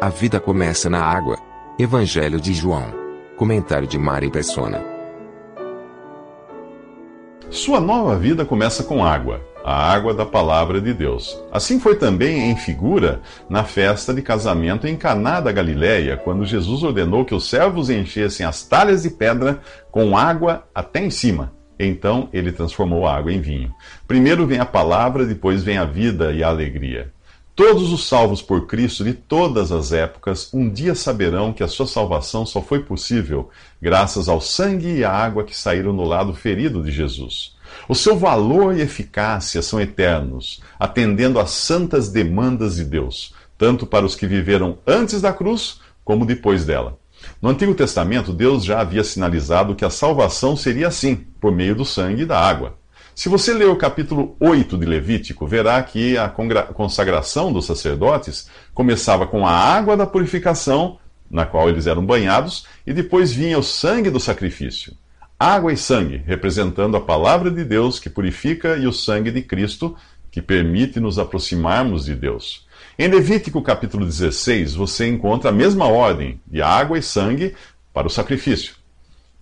A vida começa na água. Evangelho de João. Comentário de Mari Persona. Sua nova vida começa com água, a água da palavra de Deus. Assim foi também em figura na festa de casamento em Caná da Galileia, quando Jesus ordenou que os servos enchessem as talhas de pedra com água até em cima. Então ele transformou a água em vinho. Primeiro vem a palavra, depois vem a vida e a alegria. Todos os salvos por Cristo de todas as épocas um dia saberão que a sua salvação só foi possível graças ao sangue e à água que saíram do lado ferido de Jesus. O seu valor e eficácia são eternos, atendendo às santas demandas de Deus, tanto para os que viveram antes da cruz como depois dela. No Antigo Testamento, Deus já havia sinalizado que a salvação seria assim, por meio do sangue e da água. Se você ler o capítulo 8 de Levítico, verá que a consagração dos sacerdotes começava com a água da purificação, na qual eles eram banhados, e depois vinha o sangue do sacrifício. Água e sangue, representando a palavra de Deus que purifica e o sangue de Cristo, que permite nos aproximarmos de Deus. Em Levítico capítulo 16, você encontra a mesma ordem de água e sangue para o sacrifício.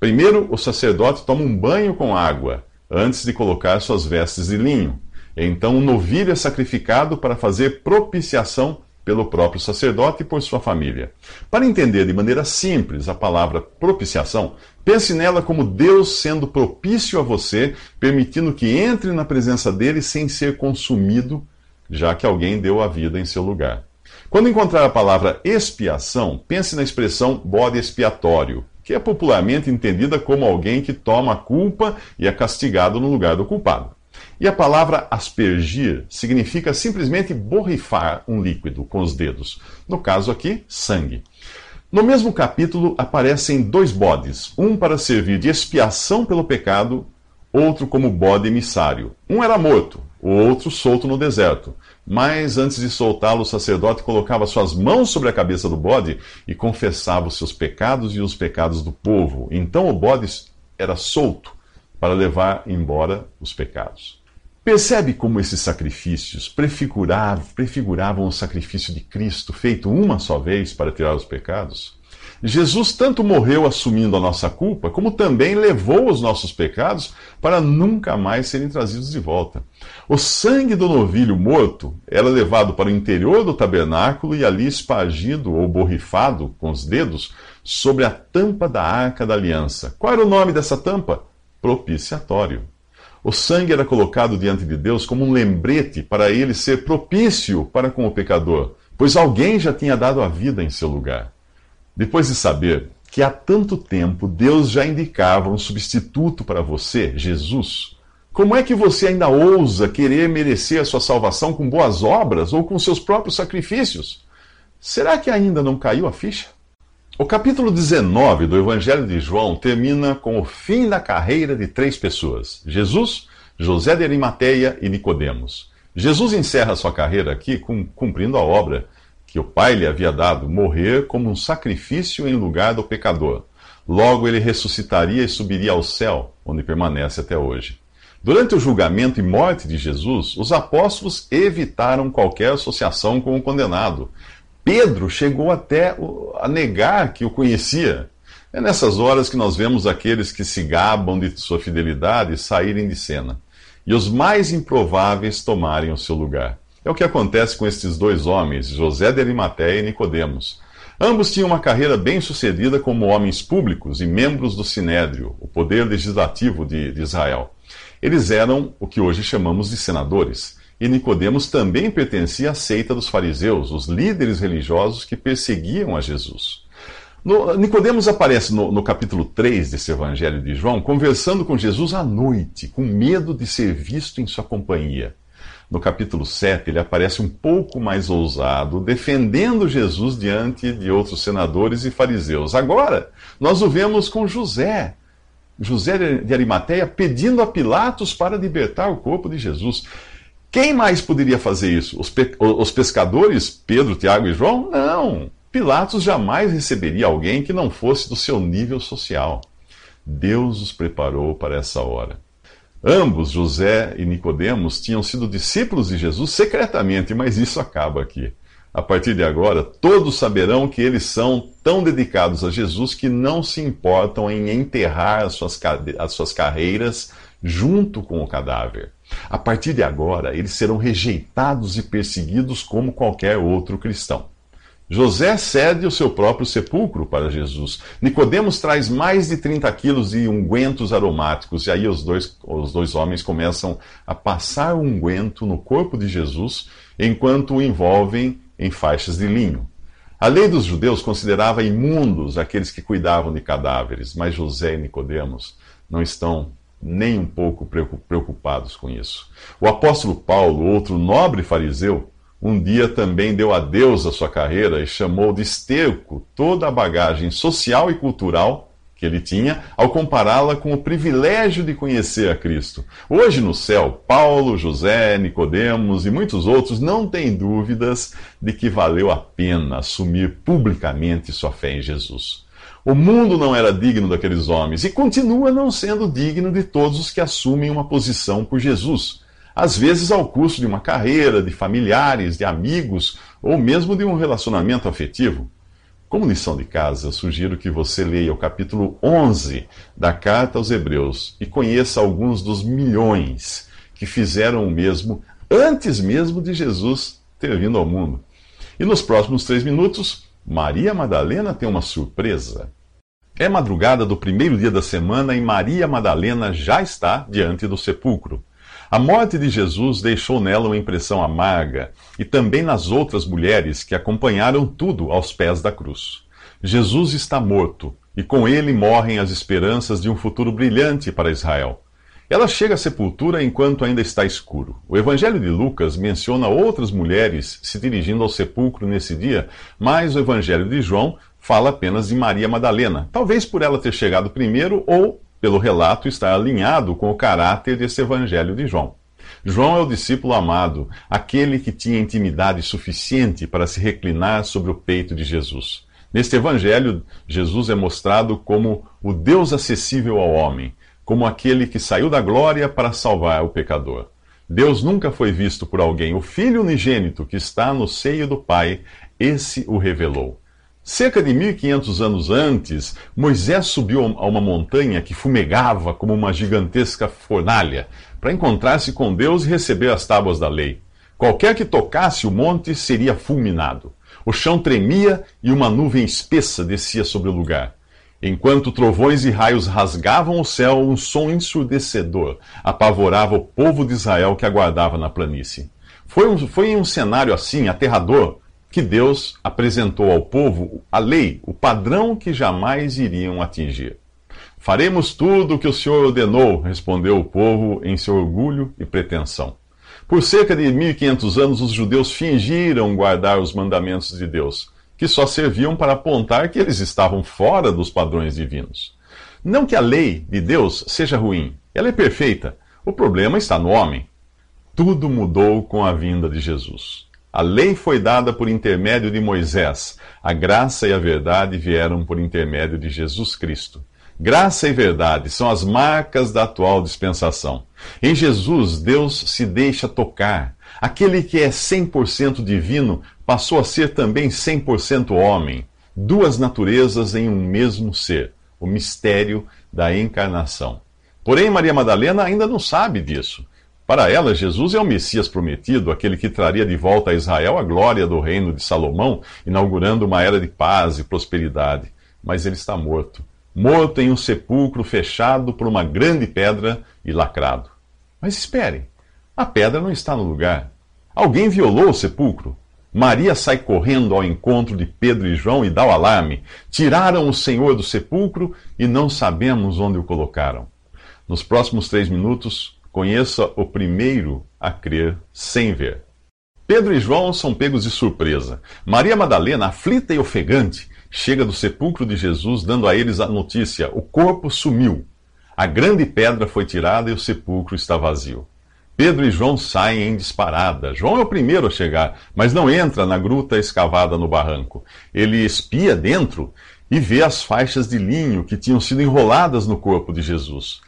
Primeiro, o sacerdote toma um banho com água antes de colocar suas vestes de linho. Então, um novilho é sacrificado para fazer propiciação pelo próprio sacerdote e por sua família. Para entender de maneira simples a palavra propiciação, pense nela como Deus sendo propício a você, permitindo que entre na presença dele sem ser consumido, já que alguém deu a vida em seu lugar. Quando encontrar a palavra expiação, pense na expressão bode expiatório, que é popularmente entendida como alguém que toma a culpa e é castigado no lugar do culpado. E a palavra aspergir significa simplesmente borrifar um líquido com os dedos. No caso aqui, sangue. No mesmo capítulo aparecem dois bodes, um para servir de expiação pelo pecado, outro como bode emissário. Um era morto, o outro solto no deserto. Mas antes de soltá-lo, o sacerdote colocava suas mãos sobre a cabeça do bode e confessava os seus pecados e os pecados do povo. Então o bode era solto para levar embora os pecados. Percebe como esses sacrifícios prefiguravam, prefiguravam o sacrifício de Cristo feito uma só vez para tirar os pecados? Jesus tanto morreu assumindo a nossa culpa, como também levou os nossos pecados para nunca mais serem trazidos de volta. O sangue do novilho morto era levado para o interior do tabernáculo e ali espargido ou borrifado com os dedos sobre a tampa da arca da aliança. Qual era o nome dessa tampa? Propiciatório. O sangue era colocado diante de Deus como um lembrete para ele ser propício para com o pecador, pois alguém já tinha dado a vida em seu lugar. Depois de saber que há tanto tempo Deus já indicava um substituto para você, Jesus, como é que você ainda ousa querer merecer a sua salvação com boas obras ou com seus próprios sacrifícios? Será que ainda não caiu a ficha? O capítulo 19 do Evangelho de João termina com o fim da carreira de três pessoas: Jesus, José de Arimateia e Nicodemos. Jesus encerra sua carreira aqui cumprindo a obra que o Pai lhe havia dado, morrer como um sacrifício em lugar do pecador. Logo ele ressuscitaria e subiria ao céu, onde permanece até hoje. Durante o julgamento e morte de Jesus, os apóstolos evitaram qualquer associação com o condenado. Pedro chegou até a negar que o conhecia. É nessas horas que nós vemos aqueles que se gabam de sua fidelidade saírem de cena, e os mais improváveis tomarem o seu lugar. É o que acontece com estes dois homens, José de Arimateia e Nicodemos. Ambos tinham uma carreira bem sucedida como homens públicos e membros do Sinédrio, o poder legislativo de, de Israel. Eles eram o que hoje chamamos de senadores. E Nicodemos também pertencia à seita dos fariseus, os líderes religiosos que perseguiam a Jesus. Nicodemos aparece no, no, capítulo 3 desse Evangelho de João, conversando com Jesus à noite, com medo de ser visto em sua companhia. No capítulo 7, ele aparece um pouco mais ousado, defendendo Jesus diante de outros senadores e fariseus. Agora, nós o vemos com José, José de Arimateia, pedindo a Pilatos para libertar o corpo de Jesus. Quem mais poderia fazer isso? Os, pe os pescadores, Pedro, Tiago e João? Não. Pilatos jamais receberia alguém que não fosse do seu nível social. Deus os preparou para essa hora. Ambos, José e Nicodemos, tinham sido discípulos de Jesus secretamente, mas isso acaba aqui. A partir de agora, todos saberão que eles são tão dedicados a Jesus que não se importam em enterrar as suas, as suas carreiras junto com o cadáver. A partir de agora, eles serão rejeitados e perseguidos como qualquer outro cristão. José cede o seu próprio sepulcro para Jesus. Nicodemos traz mais de 30 quilos de ungüentos aromáticos, e aí os dois, os dois homens começam a passar o unguento no corpo de Jesus, enquanto o envolvem em faixas de linho. A lei dos judeus considerava imundos aqueles que cuidavam de cadáveres, mas José e Nicodemos não estão nem um pouco preocupados com isso. O apóstolo Paulo, outro nobre fariseu, um dia também deu adeus à sua carreira e chamou de esterco toda a bagagem social e cultural que ele tinha, ao compará-la com o privilégio de conhecer a Cristo. Hoje no céu, Paulo, José, Nicodemos e muitos outros não têm dúvidas de que valeu a pena assumir publicamente sua fé em Jesus. O mundo não era digno daqueles homens e continua não sendo digno de todos os que assumem uma posição por Jesus às vezes ao custo de uma carreira, de familiares, de amigos ou mesmo de um relacionamento afetivo. Como lição de casa, sugiro que você leia o capítulo 11 da Carta aos Hebreus e conheça alguns dos milhões que fizeram o mesmo antes mesmo de Jesus ter vindo ao mundo. E nos próximos três minutos, Maria Madalena tem uma surpresa. É madrugada do primeiro dia da semana e Maria Madalena já está diante do sepulcro. A morte de Jesus deixou nela uma impressão amarga e também nas outras mulheres que acompanharam tudo aos pés da cruz. Jesus está morto e com ele morrem as esperanças de um futuro brilhante para Israel. Ela chega à sepultura enquanto ainda está escuro. O Evangelho de Lucas menciona outras mulheres se dirigindo ao sepulcro nesse dia, mas o Evangelho de João fala apenas de Maria Madalena, talvez por ela ter chegado primeiro ou pelo relato, está alinhado com o caráter desse evangelho de João. João é o discípulo amado, aquele que tinha intimidade suficiente para se reclinar sobre o peito de Jesus. Neste evangelho, Jesus é mostrado como o Deus acessível ao homem, como aquele que saiu da glória para salvar o pecador. Deus nunca foi visto por alguém. O Filho unigênito que está no seio do Pai, esse o revelou. Cerca de 1500 anos antes, Moisés subiu a uma montanha que fumegava como uma gigantesca fornalha, para encontrar-se com Deus e receber as tábuas da lei. Qualquer que tocasse o monte seria fulminado. O chão tremia e uma nuvem espessa descia sobre o lugar. Enquanto trovões e raios rasgavam o céu, um som ensurdecedor apavorava o povo de Israel que aguardava na planície. Foi, um, foi em um cenário assim, aterrador, que Deus apresentou ao povo a lei, o padrão que jamais iriam atingir. Faremos tudo o que o Senhor ordenou, respondeu o povo em seu orgulho e pretensão. Por cerca de 1500 anos, os judeus fingiram guardar os mandamentos de Deus, que só serviam para apontar que eles estavam fora dos padrões divinos. Não que a lei de Deus seja ruim, ela é perfeita. O problema está no homem. Tudo mudou com a vinda de Jesus. A lei foi dada por intermédio de Moisés. A graça e a verdade vieram por intermédio de Jesus Cristo. Graça e verdade são as marcas da atual dispensação. Em Jesus, Deus se deixa tocar. Aquele que é 100% divino passou a ser também 100% homem. Duas naturezas em um mesmo ser. O mistério da encarnação. Porém, Maria Madalena ainda não sabe disso. Para ela, Jesus é o Messias prometido, aquele que traria de volta a Israel a glória do reino de Salomão, inaugurando uma era de paz e prosperidade. Mas ele está morto morto em um sepulcro fechado por uma grande pedra e lacrado. Mas espere, a pedra não está no lugar. Alguém violou o sepulcro. Maria sai correndo ao encontro de Pedro e João e dá o alarme. Tiraram o Senhor do sepulcro e não sabemos onde o colocaram. Nos próximos três minutos, conheça o primeiro a crer sem ver. Pedro e João são pegos de surpresa. Maria Madalena, aflita e ofegante, chega do sepulcro de Jesus dando a eles a notícia: o corpo sumiu. A grande pedra foi tirada e o sepulcro está vazio. Pedro e João saem em disparada. João é o primeiro a chegar, mas não entra na gruta escavada no barranco. Ele espia dentro e vê as faixas de linho que tinham sido enroladas no corpo de Jesus.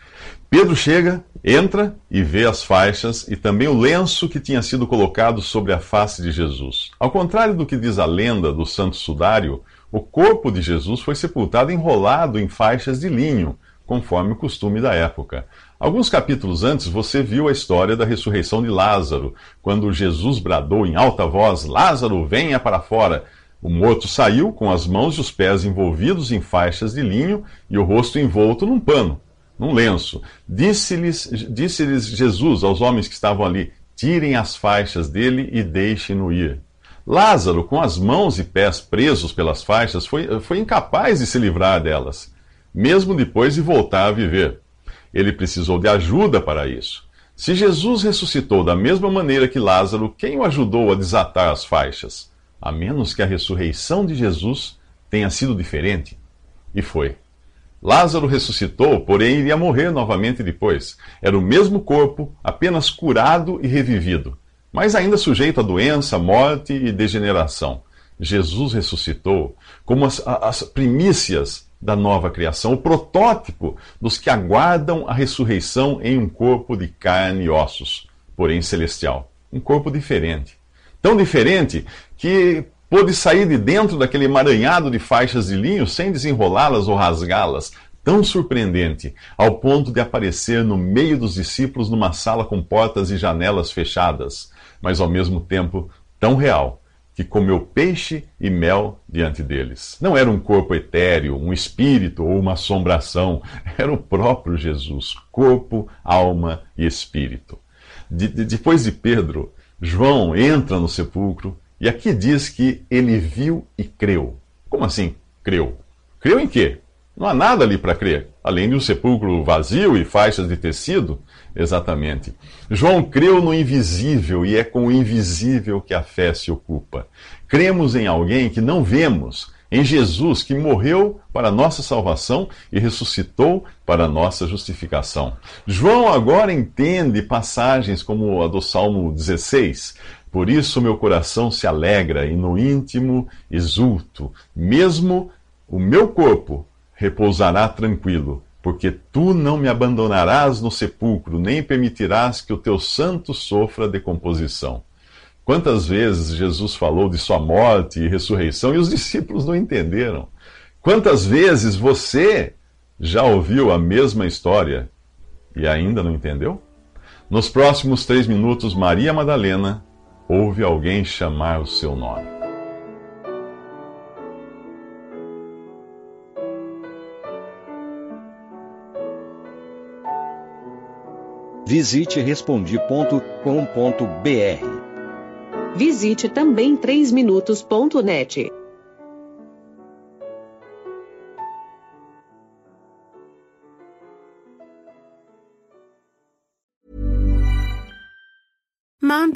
Pedro chega, entra e vê as faixas e também o lenço que tinha sido colocado sobre a face de Jesus. Ao contrário do que diz a lenda do Santo Sudário, o corpo de Jesus foi sepultado enrolado em faixas de linho, conforme o costume da época. Alguns capítulos antes, você viu a história da ressurreição de Lázaro, quando Jesus bradou em alta voz: Lázaro, venha para fora. O morto saiu com as mãos e os pés envolvidos em faixas de linho e o rosto envolto num pano, num lenço. Disse-lhes disse Jesus aos homens que estavam ali: Tirem as faixas dele e deixem-no ir. Lázaro, com as mãos e pés presos pelas faixas, foi, foi incapaz de se livrar delas, mesmo depois de voltar a viver. Ele precisou de ajuda para isso. Se Jesus ressuscitou da mesma maneira que Lázaro, quem o ajudou a desatar as faixas? A menos que a ressurreição de Jesus tenha sido diferente. E foi. Lázaro ressuscitou, porém iria morrer novamente depois. Era o mesmo corpo, apenas curado e revivido, mas ainda sujeito a doença, morte e degeneração. Jesus ressuscitou como as, as primícias da nova criação, o protótipo dos que aguardam a ressurreição em um corpo de carne e ossos, porém celestial. Um corpo diferente. Tão diferente que pôde sair de dentro daquele emaranhado de faixas de linho sem desenrolá-las ou rasgá-las. Tão surpreendente, ao ponto de aparecer no meio dos discípulos numa sala com portas e janelas fechadas, mas ao mesmo tempo tão real que comeu peixe e mel diante deles. Não era um corpo etéreo, um espírito ou uma assombração, era o próprio Jesus, corpo, alma e espírito. De, de, depois de Pedro, João entra no sepulcro e aqui diz que ele viu e creu. Como assim creu? Creu em quê? Não há nada ali para crer, além de um sepulcro vazio e faixas de tecido. Exatamente. João creu no invisível e é com o invisível que a fé se ocupa. Cremos em alguém que não vemos, em Jesus que morreu para nossa salvação e ressuscitou para nossa justificação. João agora entende passagens como a do Salmo 16. Por isso meu coração se alegra e no íntimo exulto, mesmo o meu corpo repousará tranquilo, porque tu não me abandonarás no sepulcro, nem permitirás que o teu santo sofra decomposição. Quantas vezes Jesus falou de sua morte e ressurreição e os discípulos não entenderam? Quantas vezes você já ouviu a mesma história e ainda não entendeu? Nos próximos três minutos, Maria Madalena ouve alguém chamar o seu nome. Visite respondi.com.br. Visite também 3minutos.net.